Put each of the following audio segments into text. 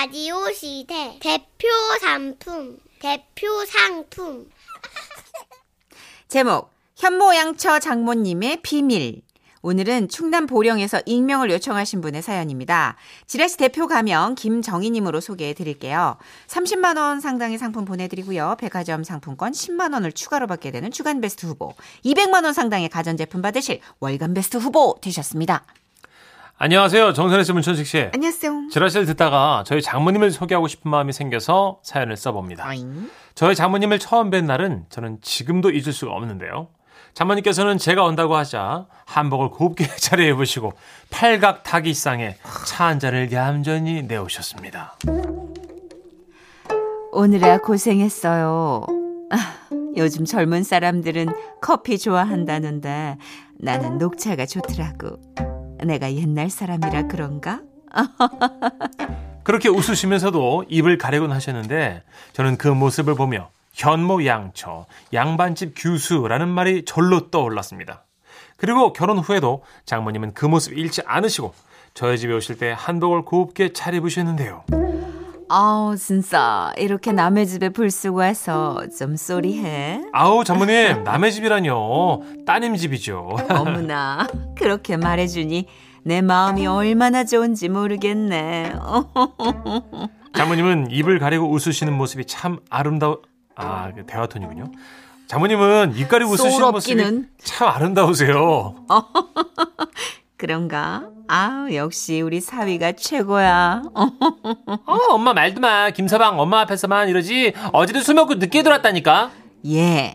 라디오 시대 대표 상품 대표 상품 제목 현모양처 장모님의 비밀 오늘은 충남 보령에서 익명을 요청하신 분의 사연입니다. 지라시 대표 가명 김정희님으로 소개해 드릴게요. 30만 원 상당의 상품 보내드리고요. 백화점 상품권 10만 원을 추가로 받게 되는 주간 베스트 후보, 200만 원 상당의 가전제품 받으실 월간 베스트 후보 되셨습니다. 안녕하세요. 정선혜 씨, 문천식 씨. 안녕하세요. 지라시를 듣다가 저희 장모님을 소개하고 싶은 마음이 생겨서 사연을 써봅니다. 어잉? 저희 장모님을 처음 뵌 날은 저는 지금도 잊을 수가 없는데요. 장모님께서는 제가 온다고 하자 한복을 곱게 차려 입으시고 팔각 타기상에 차 한 잔을 얌전히 내오셨습니다. 오늘아 고생했어요. 아, 요즘 젊은 사람들은 커피 좋아한다는데 나는 녹차가 좋더라고. 내가 옛날 사람이라 그런가? 그렇게 웃으시면서도 입을 가리곤 하셨는데 저는 그 모습을 보며 현모양처, 양반집 규수라는 말이 절로 떠올랐습니다. 그리고 결혼 후에도 장모님은 그 모습 잃지 않으시고 저희 집에 오실 때 한복을 곱게 차려입으셨는데요. 아우 진짜 이렇게 남의 집에 불 쓰고 와서 좀 쏘리해. 아우 장모님 남의 집이라뇨 따님 집이죠. 어머나 그렇게 말해주니 내 마음이 얼마나 좋은지 모르겠네. 장모님은 입을 가리고 웃으시는 모습이 참 아름다워. 아그 대화톤이군요. 장모님은 입 가리고 웃으시는 모습이. 참 아름다우세요. 그런가? 아우 역시 우리 사위가 최고야. 어. 어, 엄마 말도 마. 김서방 엄마 앞에서만 이러지. 어제도 술 먹고 늦게 들어왔다니까. 예.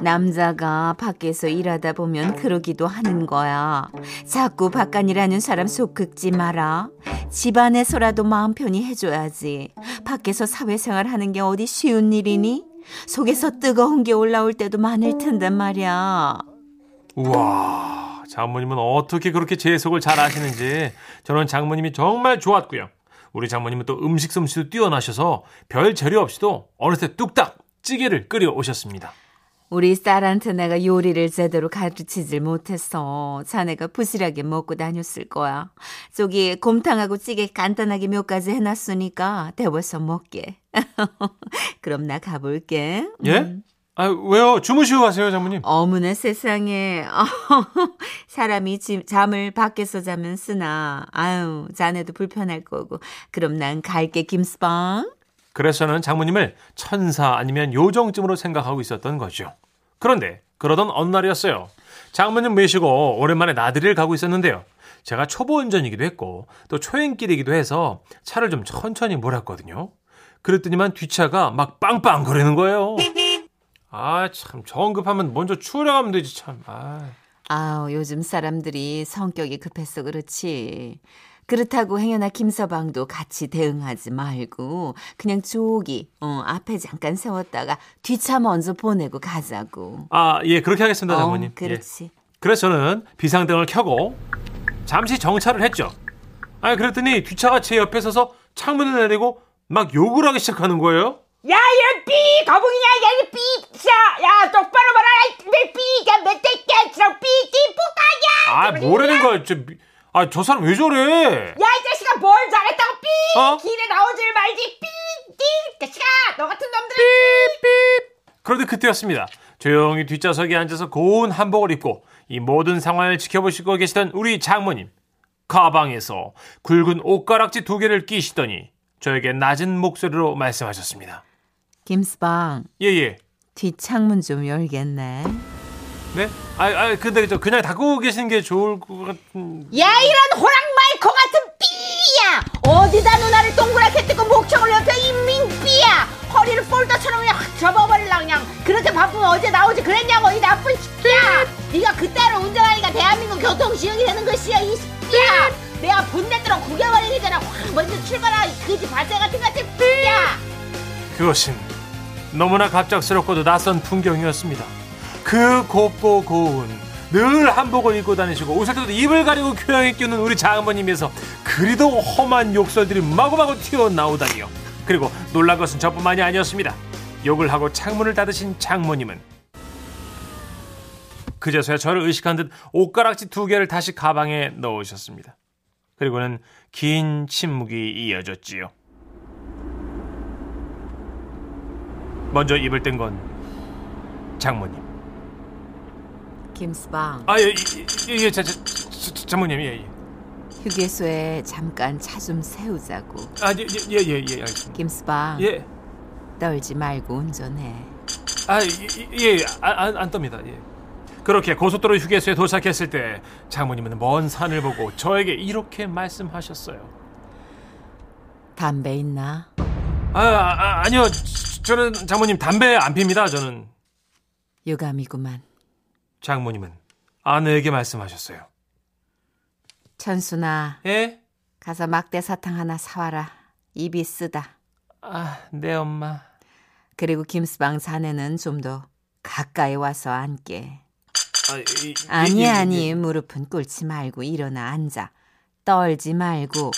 남자가 밖에서 일하다 보면 그러기도 하는 거야. 자꾸 바깥이라는 사람 속 긁지 마라. 집안에서라도 마음 편히 해줘야지. 밖에서 사회생활 하는 게 어디 쉬운 일이니? 속에서 뜨거운 게 올라올 때도 많을 텐데 말이야. 우와, 장모님은 어떻게 그렇게 제 속을 잘 아시는지 저는 장모님이 정말 좋았고요. 우리 장모님은 또 음식 솜씨도 뛰어나셔서 별 재료 없이도 어느새 뚝딱 찌개를 끓여 오셨습니다. 우리 딸한테 내가 요리를 제대로 가르치질 못했어. 자네가 부실하게 먹고 다녔을 거야. 저기 곰탕하고 찌개 간단하게 몇 가지 해놨으니까 데워서 먹게. 그럼 나 가볼게. 예? 음. 아, 왜요? 주무시고 가세요, 장모님. 어머나 세상에 사람이 지- 잠을 밖에서 자면 쓰나 아유 자네도 불편할 거고 그럼 난 갈게 김스방 그래서 저는 장모님을 천사 아니면 요정쯤으로 생각하고 있었던 거죠. 그런데 그러던 어느 날이었어요. 장모님 모시고 오랜만에 나들이를 가고 있었는데요. 제가 초보 운전이기도 했고 또 초행길이기도 해서 차를 좀 천천히 몰았거든요. 그랬더니만 뒷차가 막 빵빵 거리는 거예요. 아참 정급하면 먼저 추월해가면 되지 참. 아. 아우 요즘 사람들이 성격이 급해서 그렇지 그렇다고 행여나 김서방도 같이 대응하지 말고 그냥 저기 어, 앞에 잠깐 세웠다가 뒤차 먼저 보내고 가자고 아, 예, 그렇게 하겠습니다, 어, 장모님. 예. 그렇지 그래서 저는 비상등을 켜고 잠시 정차를 했죠. 아니 그랬더니 뒷차가 제 옆에 서서 창문을 내리고 막 욕을 하기 시작하는 거예요. 야, 얘 삐! 거북이냐, 얘 삐! 야, 야, 똑바로 말아! 왜 삐! 야, 멧돼지야! 저 삐! 띠! 아 뭐라는 거야? 저, 미- 아, 저 사람 왜 저래? 야, 이 자식아, 뭘 잘했다고 삐! 어? 길에 나오질 말지! 삐! 띠! 자식아! 너 같은 놈들은 그런데 그때였습니다. 조용히 뒷좌석에 앉아서 고운 한복을 입고 이 모든 상황을 지켜보시고 계시던 우리 장모님. 가방에서 굵은 옷가락지 두 개를 끼시더니 저에게 낮은 목소리로 말씀하셨습니다. 김서방 예예. 뒷창문 좀 열겠네 네? 아, 아, 근데 저 그냥 닫고 계시는 게 좋을 것 같은. 야, 이런 호랑 말코 같은 삐야! 어디다 누나를 동그랗게 뜨고 목청을 옆에 인민 삐야! 허리를 폴더처럼 그냥 확 접어버릴라 그냥 그렇게 바쁘면 어제 나오지 그랬냐고 이 나쁜 새끼야! 네가 그따로 운전하니까 대한민국 교통시험이 되는 것이야 이 새끼야! 내가 본넷으로 구겨버리기 전에 확 먼저 출발하 이 거지 발생 같은 같은 삐야! 그것은 너무나 갑작스럽고도 낯선 풍경이었습니다. 그 곱고 고운 늘 한복을 입고 다니시고 웃을 때도 입을 가리고 교양에 끼는 우리 장모님에서 그리도 험한 욕설들이 마구마구 튀어나오다니요. 그리고 놀란 것은 저뿐만이 아니었습니다. 욕을 하고 창문을 닫으신 장모님은 그제서야 저를 의식한 듯 옷가락지 두 개를 다시 가방에 넣으셨습니다. 그리고는 긴 침묵이 이어졌지요. 먼저 입을 뗀 건 장모님. 김스방 아, 예, 예, 예, 예, 자, 자, 자, 자, 장모님, 예, 예. 휴게소에 잠깐 차 좀 세우자고. 아, 예, 예, 예, 예, 예, 알겠습니다. 김스방 예, 떨지 말고 운전해. 아, 예, 예, 예, 안, 안, 안 떱니다. 예. 그렇게 고속도로 휴게소에 도착했을 때 장모님은 먼 산을 보고 저에게 이렇게 말씀하셨어요. 담배 있나? 아, 아 아니요, 저는 장모님 담배 안 핍니다. 저는 유감이구만. 장모님은 아내에게 말씀하셨어요. 천순아 예? 가서 막대 사탕 하나 사와라. 입이 쓰다. 아, 네 엄마. 그리고 김스방 자네는 좀 더 가까이 와서 앉게. 아, 이- 이- 아니 이- 이- 아니 무릎은 꿇지 말고 일어나 앉아. 떨지 말고.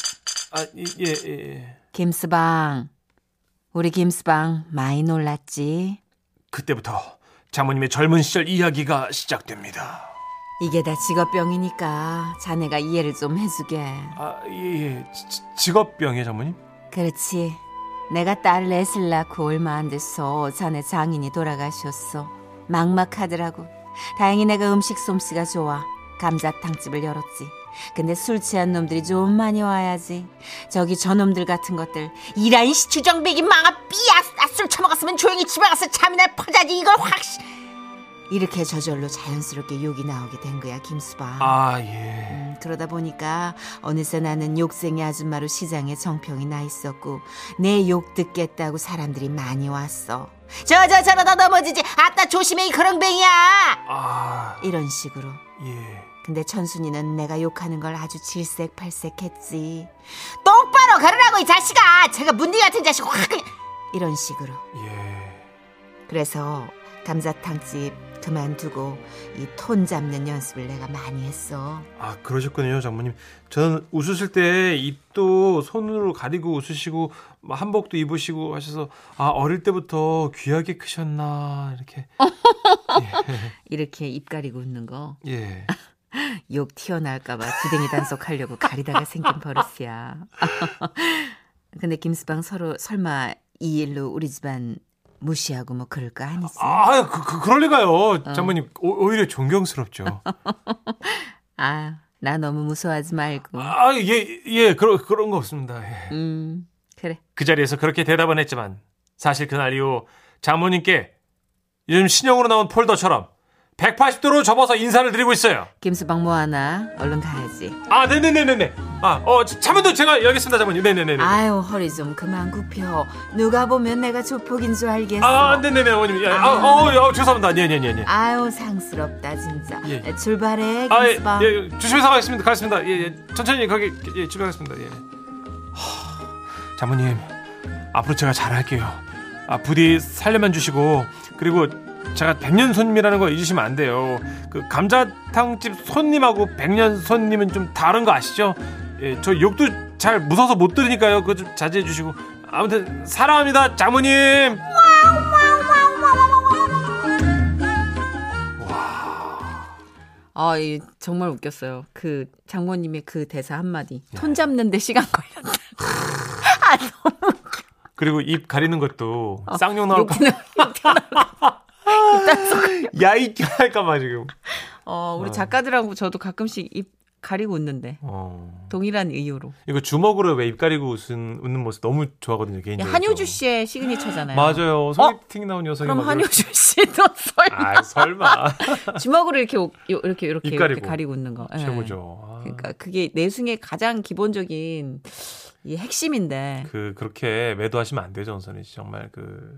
아, 이- 예, 예, 예. 김스방. 우리 김스방 많이 놀랐지? 그때부터 장모님의 젊은 시절 이야기가 시작됩니다. 이게 다 직업병이니까 자네가 이해를 좀 해주게. 아, 예, 예. 직업병이에요, 장모님? 그렇지. 내가 딸 넷을 낳고 얼마 안 돼서 자네 장인이 돌아가셨어. 막막하더라고. 다행히 내가 음식 솜씨가 좋아. 감자탕집을 열었지. 근데 술 취한 놈들이 좀 많이 와야지. 저기 저놈들 같은 것들. 이라인 시 주정백이 망아 삐야 술 처먹었으면 조용히 집에 가서 잠이나 퍼자지 이걸 확 씨. 이렇게 저절로 자연스럽게 욕이 나오게 된 거야, 김수방. 아, 예. 음, 그러다 보니까 어느새 나는 욕쟁이 아줌마로 시장에 정평이 나 있었고 내 욕 듣겠다고 사람들이 많이 왔어. 저 저 저러다 넘어지지 아따 조심해 이 그렁뱅이야 아, 이런 식으로. 예. 근데 천순이는 내가 욕하는 걸 아주 질색팔색했지. 똑바로 걸으라고 이 자식아 제가 문디 같은 자식 확 이런 식으로. 예. 그래서 감자탕집 그만두고 이 톤 잡는 연습을 내가 많이 했어. 아, 그러셨군요, 장모님. 저는 웃으실 때 입도 손으로 가리고 웃으시고 뭐 한복도 입으시고 하셔서 아, 어릴 때부터 귀하게 크셨나 이렇게. 이렇게 입 가리고 웃는 거. 예. 욕 튀어나올까봐 주댕이 단속하려고 가리다가 생긴 버릇이야. 근데 김수방 서로 설마 이 일로 우리 집안 무시하고 뭐 그럴 거 아니지? 아, 그, 그 그럴 리가요. 장모님 오, 오히려 존경스럽죠. 아, 나 너무 무서워하지 말고. 아, 예, 예, 그런 그런 거 없습니다. 예. 음, 그래. 그 자리에서 그렇게 대답은 했지만 사실 그날 이후 장모님께 요즘 신형으로 나온 폴더처럼 180도로 접어서 인사를 드리고 있어요. 김수방 뭐 하나? 얼른 가야지. 아, 네네네네네. 아, 어, 참여도 제가 여겠습니다, 장모님. 네네네네. 아유, 허리 좀 그만 굽혀. 누가 보면 내가 조폭인 줄 알겠어. 아, 네네네, 어머님. 예, 아, 어, 어, 죄송합니다. 네, 네, 네, 네. 아유, 상스럽다, 진짜. 예. 출발해, 아, 예. 예, 조심해서 가겠습니다. 가겠습니다. 예, 예. 천천히 가게, 예, 집에 가겠습니다. 예. 하, 장모님, 앞으로 제가 잘할게요. 아, 부디 살려만 주시고, 그리고 제가 백년 손님이라는 거 잊으시면 안 돼요. 그 감자탕집 손님하고 백년 손님은 좀 다른 거 아시죠? 예, 저 욕도 잘 무서워서 못 들으니까요. 그거 좀 자제해 주시고. 아무튼 사랑합니다, 장모님. 아, 이 정말 웃겼어요. 그 장모님의 그 대사 한마디. 톤 잡는데 시간 걸렸다. 아, 너무 그리고 입 가리는 것도 쌍욕 나올까? 욕 야이 할까봐 지금. 어, 우리 어. 작가들하고 저도 가끔씩 입 가리고 웃는데 어. 동일한 이유로. 이거 주먹으로 왜 입 가리고 웃은, 웃는 모습 너무 좋아하거든요, 개인적으로. 한효주 씨의 시그니처잖아요. 맞아요. 소개팅 나온 녀석이 그럼 막 한효주 씨도 설마 아, 설마. 주먹으로 이렇게 이렇게 이렇게 입 이렇게 가리고. 가리고 웃는 거. 예. 최고죠. 아, 그러니까 그게 내숭의 가장 기본적인 이 핵심인데 그 그렇게 매도하시면 안 되죠, 전선이 씨. 정말 그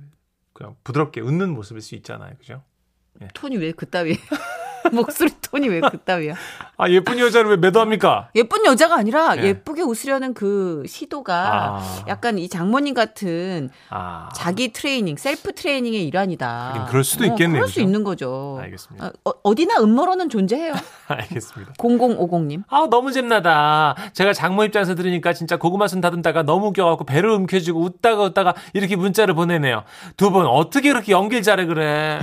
그냥 부드럽게 웃는 모습일 수 있잖아요, 그죠? 톤이 왜 그따위야? 목소리 톤이 왜 그따위야? 아 예쁜 여자를 왜 매도합니까? 예쁜 여자가 아니라 예. 예쁘게 웃으려는 그 시도가 아. 약간 이 장모님 같은 아, 자기 트레이닝, 셀프 트레이닝의 일환이다. 그럴 수도 어, 있겠네요, 그럴 수 그죠? 있는 거죠. 알겠습니다. 어, 어디나 음모론은 존재해요. 알겠습니다. 0050님. 아 너무 잼나다. 제가 장모 입장에서 들으니까 진짜 고구마 순 다듬다가 너무 웃겨갖고 배를 움켜쥐고 웃다가 웃다가 이렇게 문자를 보내네요. 두 분 어떻게 그렇게 연기를 잘해 그래?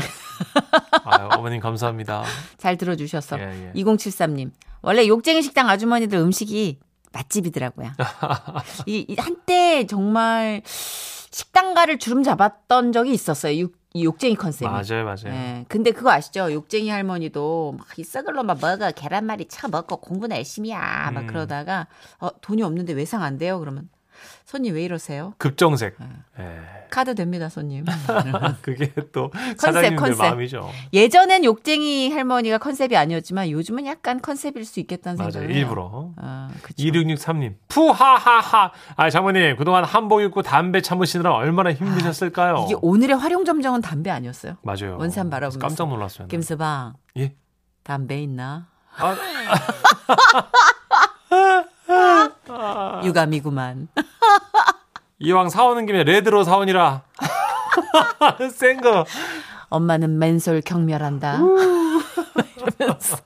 아유, 어머님 감사합니다. 잘 들어주셨어. 예, 예. 2073님. 원래 욕쟁이 식당 아주머니들 음식이 맛집이더라고요. 이, 이 한때 정말 식당가를 주름 잡았던 적이 있었어요. 육, 이 욕쟁이 컨셉이. 맞아요, 맞아요. 예. 근데 그거 아시죠? 욕쟁이 할머니도 막 이 썩을로 막 먹어 계란말이 차 먹고 공부나 열심히 야. 막 음. 그러다가 어, 돈이 없는데 외상 안 돼요? 그러면 손님 왜 이러세요? 급정색. 네. 예. 카드 됩니다, 손님. 그게 또 사장님들 컨셉. 마음이죠. 예전엔 욕쟁이 할머니가 컨셉이 아니었지만 요즘은 약간 컨셉일 수 있겠다는 맞아요. 생각을 해요. 일부러. 아, 그쵸. 2663님. 푸하하하. 아, 장모님, 그동안 한복 입고 담배 참으시느라 얼마나 힘드셨을까요? 아, 이게 오늘의 활용점정은 담배 아니었어요? 맞아요. 원산 바라보면서. 깜짝 놀랐어요. 김서방 예. 담배 있나? 아, 유감이구만. 이왕 사오는 김에 레드로 사오니라. 센 거. 엄마는 맨솔 경멸한다. 이러면서.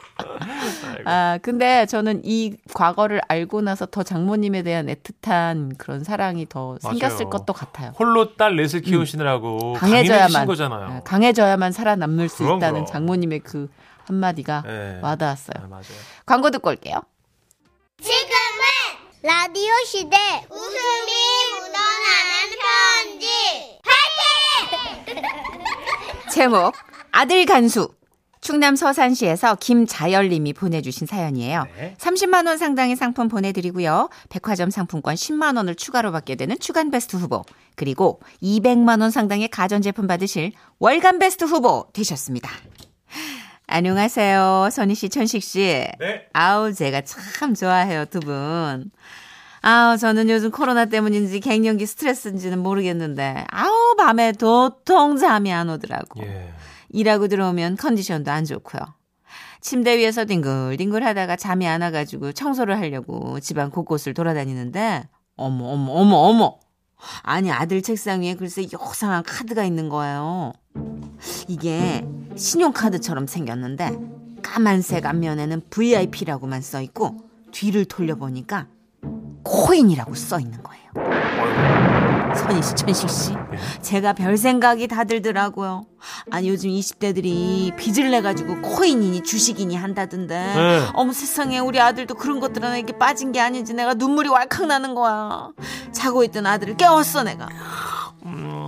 아, 근데 저는 이 과거를 알고 나서 더 장모님에 대한 애틋한 그런 사랑이 더 생겼을 맞아요. 것도 같아요. 홀로 딸 넷을 키우시느라고 음. 강해져야만 거잖아요. 아, 강해져야만 살아남을 수 그럼, 있다는 그럼. 장모님의 그 한마디가 네. 와닿았어요. 아, 맞아요. 광고 듣고 올게요. 지금은 라디오 시대 웃음이 묻어나는 편지 제목 아들 간수 충남 서산시에서 김자열님이 보내주신 사연이에요. 네. 30만 원 상당의 상품 보내드리고요. 백화점 상품권 10만 원을 추가로 받게 되는 주간 베스트 후보 그리고 200만 원 상당의 가전제품 받으실 월간 베스트 후보 되셨습니다. 안녕하세요. 선희 씨, 천식 씨. 네. 아우 제가 참 좋아해요 두 분. 아우 저는 요즘 코로나 때문인지 갱년기 스트레스인지는 모르겠는데 아우 밤에 도통 잠이 안 오더라고. 예. 일하고 들어오면 컨디션도 안 좋고요. 침대 위에서 뒹굴뒹굴 하다가 잠이 안 와가지고 청소를 하려고 집안 곳곳을 돌아다니는데 어머 어머 어머 어머 아니 아들 책상 위에 글쎄 요상한 카드가 있는 거예요. 이게 신용카드처럼 생겼는데 까만색 앞면에는 VIP라고만 써 있고 뒤를 돌려보니까 코인이라고 써 있는 거예요. 선희 씨, 천식 씨, 제가 별 생각이 다 들더라고요. 아니 요즘 20대들이 빚을 내 가지고 코인이니 주식이니 한다던데. 네. 어머 세상에 우리 아들도 그런 것들한테 빠진 게 아닌지 내가 눈물이 왈칵 나는 거야. 자고 있던 아들을 깨웠어 내가.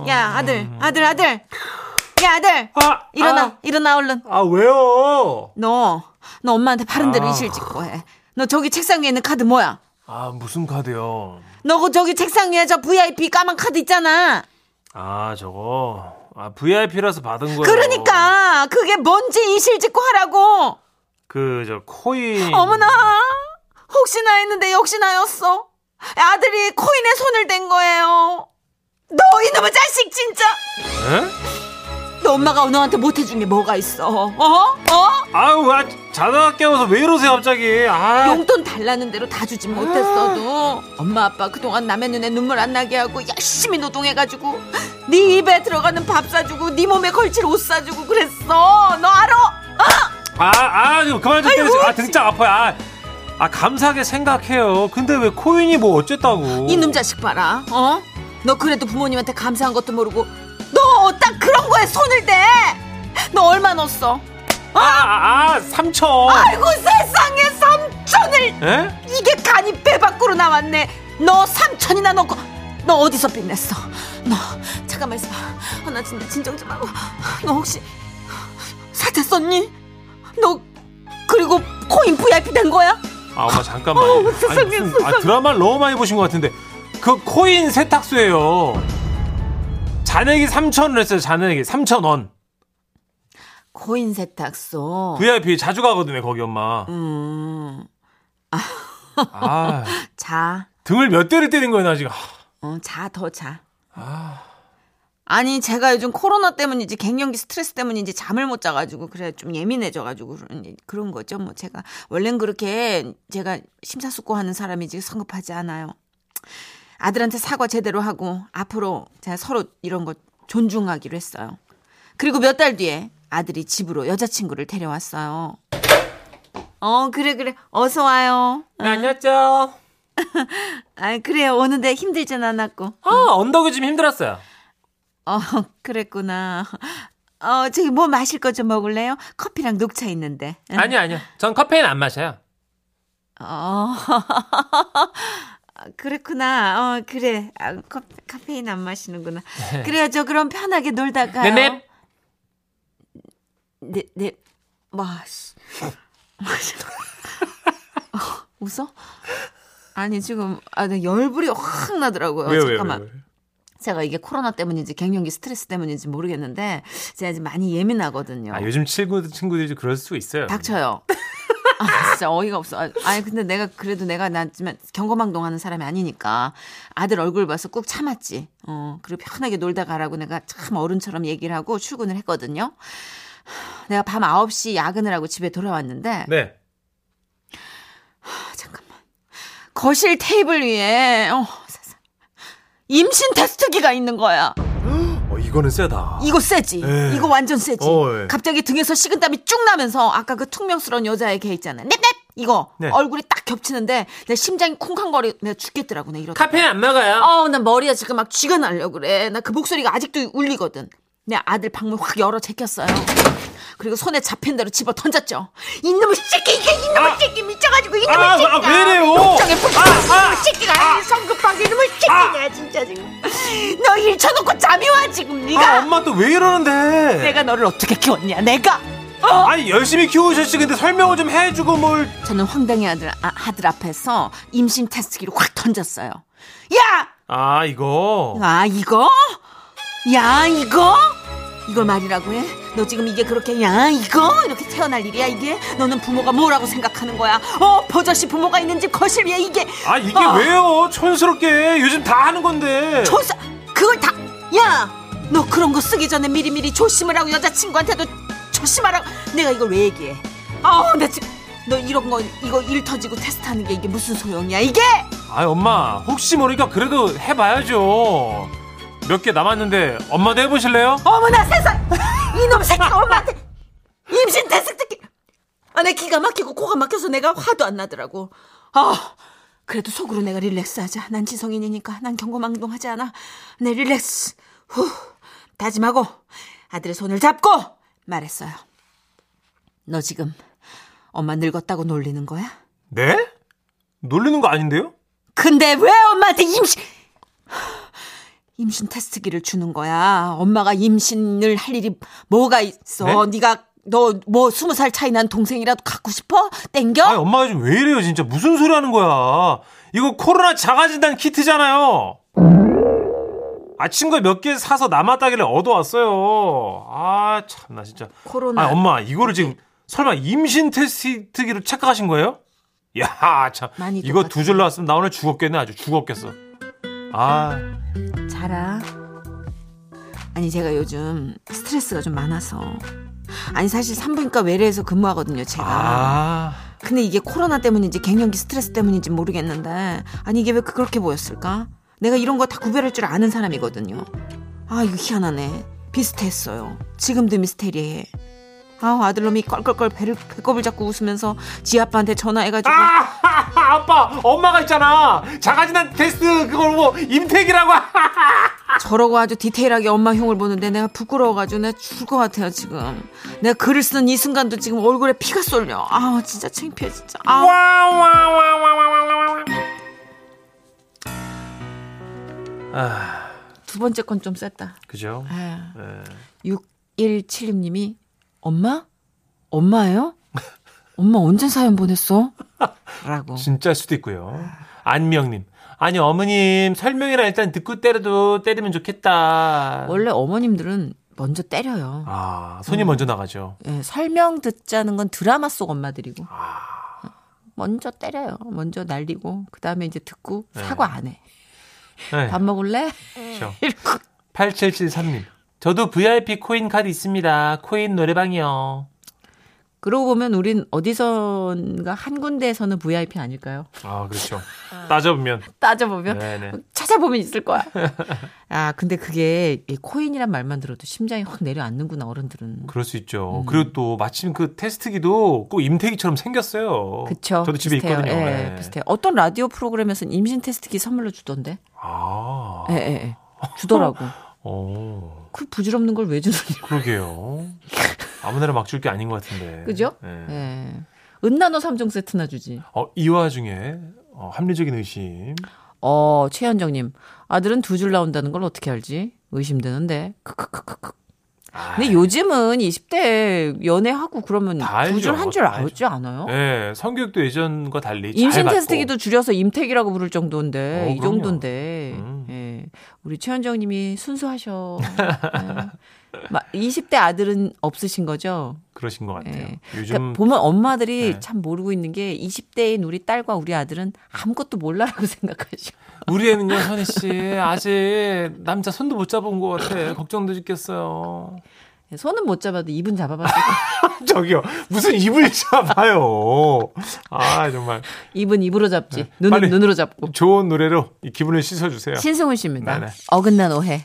야 아들, 아들, 아들. 야 아들, 아, 일어나, 아, 일어나 얼른. 아, 왜요? 너, 너 엄마한테 바른 대로 아. 이실 짓고 해. 너 저기 책상 위에 있는 카드 뭐야? 아, 무슨 카드요? 너그 저기 책상 위에 저 VIP 까만 카드 있잖아. 아, 저거. 아, VIP라서 받은 거예요. 그러니까 그게 뭔지 이실 짓고 하라고. 그, 저, 코인. 어머나 혹시나 했는데 역시 나였어. 아들이 코인에 손을 댄 거예요. 너 이놈의 자식 진짜. 에? 너 엄마가 너한테 못해준 게 뭐가 있어? 어? 어? 아유, 아, 자다가 깨워서 왜 이러세요, 갑자기? 아. 용돈 달라는 대로 다 주진 못했어도 엄마 아빠 그동안 남의 눈에 눈물 안 나게 하고 열심히 노동해가지고 네 입에 들어가는 밥 사주고 네 몸에 걸칠 옷 사주고 그랬어 너 알아? 아, 아, 좀 그만 좀 때리지. 아, 등짝 아파요. 아, 아, 감사하게 생각해요. 근데 왜 코인이 뭐 어쨌다고? 이놈 자식 봐라 어? 너 그래도 부모님한테 감사한 것도 모르고 너 딱 그런 거에 손을 대 너 얼마 넣었어? 아, 아, 아, 삼천. 아이고 세상에 삼천을 에? 이게 간이 배 밖으로 나왔네. 너 삼천이나 넣고 너 어디서 빚냈어? 너 잠깐만 있어봐. 아, 나 진짜 진정 좀 하고. 너 혹시 사채 썼니? 너 그리고 코인 VIP 된 거야? 아, 엄마 잠깐만. 어우, 세상에, 무슨- 아, 드라마를 너무 많이 보신 것 같은데. 그 코인 세탁소예요. 잔액이 3천원 했어요, 잔액이. 3천원. 코인 세탁소. VIP 자주 가거든요, 거기 엄마. 음, 아, 자, 등을 몇 대를 때린 거예요, 나 지금. 어, 자, 더 자. 아, 아니 제가 요즘 코로나 때문인지 갱년기 스트레스 때문인지 잠을 못 자가지고 그래 좀 예민해져가지고 그런 그런 거죠 뭐 제가 원래는 그렇게 제가 심사숙고하는 사람이지 성급하지 않아요 아들한테 사과 제대로 하고 앞으로 제가 서로 이런 거 존중하기로 했어요 그리고 몇 달 뒤에 아들이 집으로 여자친구를 데려왔어요 어 그래 그래 어서 와요 네, 안녕하세요. 아 그래요 오는데 힘들진 않았고 아, 언덕이 좀 힘들었어요. 어, 그랬구나. 어, 저기 뭐 마실 거 좀 먹을래요? 커피랑 녹차 있는데. 응? 아니요, 아니요. 전 카페인 안 마셔요. 어. 그랬구나. 어, 그래. 아, 카, 카페인 안 마시는구나. 네. 그래요. 저 그럼 편하게 놀다가요. 네넵. 네, 네. 와, 씨. 어, 웃어? 아니, 지금, 아, 네, 열불이 확 나더라고요. 왜요, 왜요, 잠깐만. 왜요? 제가 이게 코로나 때문인지 갱년기 스트레스 때문인지 모르겠는데, 제가 지금 많이 예민하거든요. 아, 요즘 친구, 친구들이 좀 그럴 수 있어요. 닥쳐요. 아, 진짜 어이가 없어. 아, 아니, 근데 내가 그래도 내가 나지만 경거망동 하는 사람이 아니니까 아들 얼굴 봐서 꾹 참았지. 어, 그리고 편하게 놀다 가라고 내가 참 어른처럼 얘기를 하고 출근을 했거든요. 내가 밤 9시 야근을 하고 집에 돌아왔는데, 네. 아, 잠깐만. 거실 테이블 위에, 어. 임신 테스트기가 있는 거야. 어, 이거는 세다. 이거 세지. 에. 이거 완전 세지. 어, 예. 갑자기 등에서 식은땀이 쭉 나면서 아까 그 퉁명스러운 여자의 걔 있잖아. 넵넵 이거 네. 얼굴이 딱 겹치는데 내 심장이 쿵쾅거리 내가 죽겠더라고 내 이러다. 카페인 안 먹어요? 어우 나 머리가 지금 막 쥐가 날려 그래. 나 그 목소리가 아직도 울리거든. 내 아들 방문 확 열어 제꼈어요. 그리고 손에 잡힌 대로 집어 던졌죠. 이놈의 새끼 이게 이놈의 새끼 미쳐가지고 이놈의 아, 아, 새끼가 왜 이래요? 걱정에 붙어 아, 아, 새끼가 성급하게 이놈의 새끼냐 진짜 지금 너 일 쳐놓고 잠이 와 지금 네가 아, 엄마 또 왜 이러는데? 내가 너를 어떻게 키웠냐 내가 어? 아니, 열심히 키우셨지. 근데 설명을 좀 해주고 뭘. 저는 황당해 아들, 아, 아들 앞에서 임신 테스트기를 확 던졌어요 야! 아, 이거. 아 이거? 야 이거? 이걸 말이라고 해? 너 지금 이게 그렇게 야 이거? 이렇게 태어날 일이야 이게? 너는 부모가 뭐라고 생각하는 거야? 어 버젓이 부모가 있는 집 거실 위에 이게 아, 이게 어. 왜요? 촌스럽게. 요즘 다 하는 건데. 조사 그걸 다 야! 너 그런 거 쓰기 전에 미리미리 조심을 하고 여자친구한테도 조심하라고 내가 이걸 왜 얘기해 아우 나 지금 너 이런 거 이거 일 터지고 테스트하는 게 이게 무슨 소용이야 이게 아, 엄마. 혹시 모르니까 그래도 해봐야죠. 몇 개 남았는데 엄마도 해보실래요? 어머나 세상 이놈 새끼가 엄마한테 임신 테스트기 아내 기가 막히고 코가 막혀서 내가 화도 안 나더라고 아 그래도 속으로 내가 릴렉스하자 난 지성인이니까 난 경고망동하지 않아 내 릴렉스 후 다짐하고 아들의 손을 잡고 말했어요 너 지금 엄마 늙었다고 놀리는 거야? 네? 놀리는 거 아닌데요? 근데 왜 엄마한테 임신 임신 테스트기를 주는 거야? 엄마가 임신을 할 일이 뭐가 있어? 네? 네가 너 뭐 스무 살 차이 난 동생이라도 갖고 싶어? 땡겨? 아니, 엄마가 좀왜 이래요, 진짜. 무슨 소리 하는 거야. 이거 코로나 자가진단 키트잖아요. 아, 친구가 몇 개 사서 남았다길래 얻어왔어요. 아, 참나, 진짜. 코로나. 아, 엄마, 이거를 지금 설마 임신 테스트기로 착각하신 거예요? 야, 참. 이거. 두 줄 나왔으면 나 오늘 죽었겠네, 아주 죽었겠어. 아, 자라. 아니 제가 요즘 스트레스가 좀 많아서 아니 사실 산부인과 외래에서 근무하거든요 제가. 아. 근데 이게 코로나 때문인지 갱년기 스트레스 때문인지 모르겠는데 아니 이게 왜 그렇게 보였을까? 내가 이런 거 다 구별할 줄 아는 사람이거든요. 아 이거 희한하네. 비슷했어요. 지금도 미스테리해. 아 아들놈이 껄껄껄 배를 배꼽을 잡고 웃으면서 지 아빠한테 전화해가지고 아, 아빠, 엄마가 있잖아. 자가진단 테스트 그걸 뭐 임택이라고. 저러고 아주 디테일하게 엄마 흉을 보는데 내가 부끄러워가지고 내가 죽을 것 같아요 지금. 내가 글을 쓰는 이 순간도 지금 얼굴에 피가 쏠려. 아 진짜 창피해 진짜. 아. 와와와와와와와. 아, 두 번째 건 좀 셌다. 그죠? 아. 네. 6176님이 엄마? 엄마예요? 엄마 언제 사연 보냈어? 라고. 진짜일 수도 있고요. 안명님. 아니 어머님 설명이라 일단 듣고 때려도 때리면 좋겠다. 원래 어머님들은 먼저 때려요. 아 손이 먼저 나가죠. 예, 설명 듣자는 건 드라마 속 엄마들이고. 먼저 때려요. 먼저 날리고 그 다음에 이제 듣고 사과 안 해. 네, 밥 먹을래? 그렇죠. 이러고 8773님. 저도 VIP 코인 카드 있습니다. 코인 노래방이요. 그러고 보면 우린 어디선가 한 군데에서는 VIP 아닐까요? 아 그렇죠. 따져보면. 따져보면 네네. 찾아보면 있을 거야. 아 근데 그게 이 코인이란 말만 들어도 심장이 확 내려앉는구나 어른들은. 그럴 수 있죠. 그리고 또 마침 그 테스트기도 꼭 임태기처럼 생겼어요. 그쵸. 저도 집에 비슷해요. 있거든요. 예, 네. 비슷해요. 어떤 라디오 프로그램에서는 임신 테스트기 선물로 주던데. 아. 예, 예, 예. 주더라고. 어. 그 부질없는 걸 왜 주느냐. 그러게요. 아무데나 막줄 게 아닌 것 같은데. 그죠? 네. 예. 은나노 3종 세트나 주지. 어, 이 와중에 어, 합리적인 의심. 어, 최현정님. 아들은 두 줄 나온다는 걸 어떻게 알지? 의심되는데. 크크크크크. 근데 요즘은 20대 연애하고 그러면. 두 줄 한 줄. 알지 않아요? 예, 성격도 예전과 달리 잘 임신. 테스트기도 줄여서 임택이라고 부를 정도인데 어, 이 그럼요. 정도인데 음. 예. 우리 최현정 님이 순수하셔. 예. 마- 20대 아들은 없으신 거죠? 그러신 것 같아요. 예. 요즘 그러니까 보면 엄마들이 네. 참 모르고 있는 게 20대인 우리 딸과 우리 아들은 아무것도 몰라라고 생각하죠. 우리 애는요, 선희 씨 아직 남자 손도 못 잡은 것 같아. 걱정도 죽겠어요. 손은 못 잡아도 입은 잡아봤을 거. 저기요, 무슨 입을 잡아요. 아 정말 입은 입으로 잡지. 눈은 빨리. 눈으로 잡고. 좋은 노래로 이 기분을 씻어주세요. 신승훈 씨입니다. 네네. 어긋난 오해.